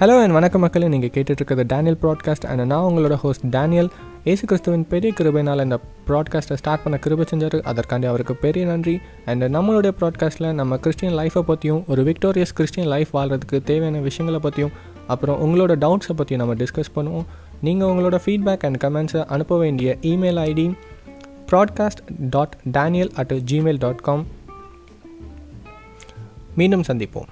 Hello and வணக்க மக்களே. நீங்கள் கேட்டுட்ருக்கிறது டேனியல் ப்ராட்காஸ்ட் அண்ட் நான் உங்களோட ஹோஸ்ட் டேனியல் ஏசு கிறிஸ்துவின் பெரிய கிருபைனால் இந்த ப்ராட்காஸ்ட்டை ஸ்டார்ட் பண்ண கிருபை செஞ்சார். அதற்காண்டி அவருக்கு பெரிய நன்றி. அண்ட் நம்மளுடைய ப்ராட்காஸ்ட்டில் நம்ம கிறிஸ்டியன் லைஃப்பை பற்றியும் ஒரு விக்டோரியஸ் கிறிஸ்டியன் லைஃப் வாழ்கிறதுக்கு தேவையான விஷயங்களை பற்றியும் அப்புறம் உங்களோட டவுட்ஸை பற்றியும் நம்ம டிஸ்கஸ் பண்ணுவோம். நீங்கள் உங்களோட ஃபீட்பேக் அண்ட் கமெண்ட்ஸை அனுப்ப வேண்டிய email ID broadcast dot Daniel at Gmail dot com மீண்டும் சந்திப்போம்.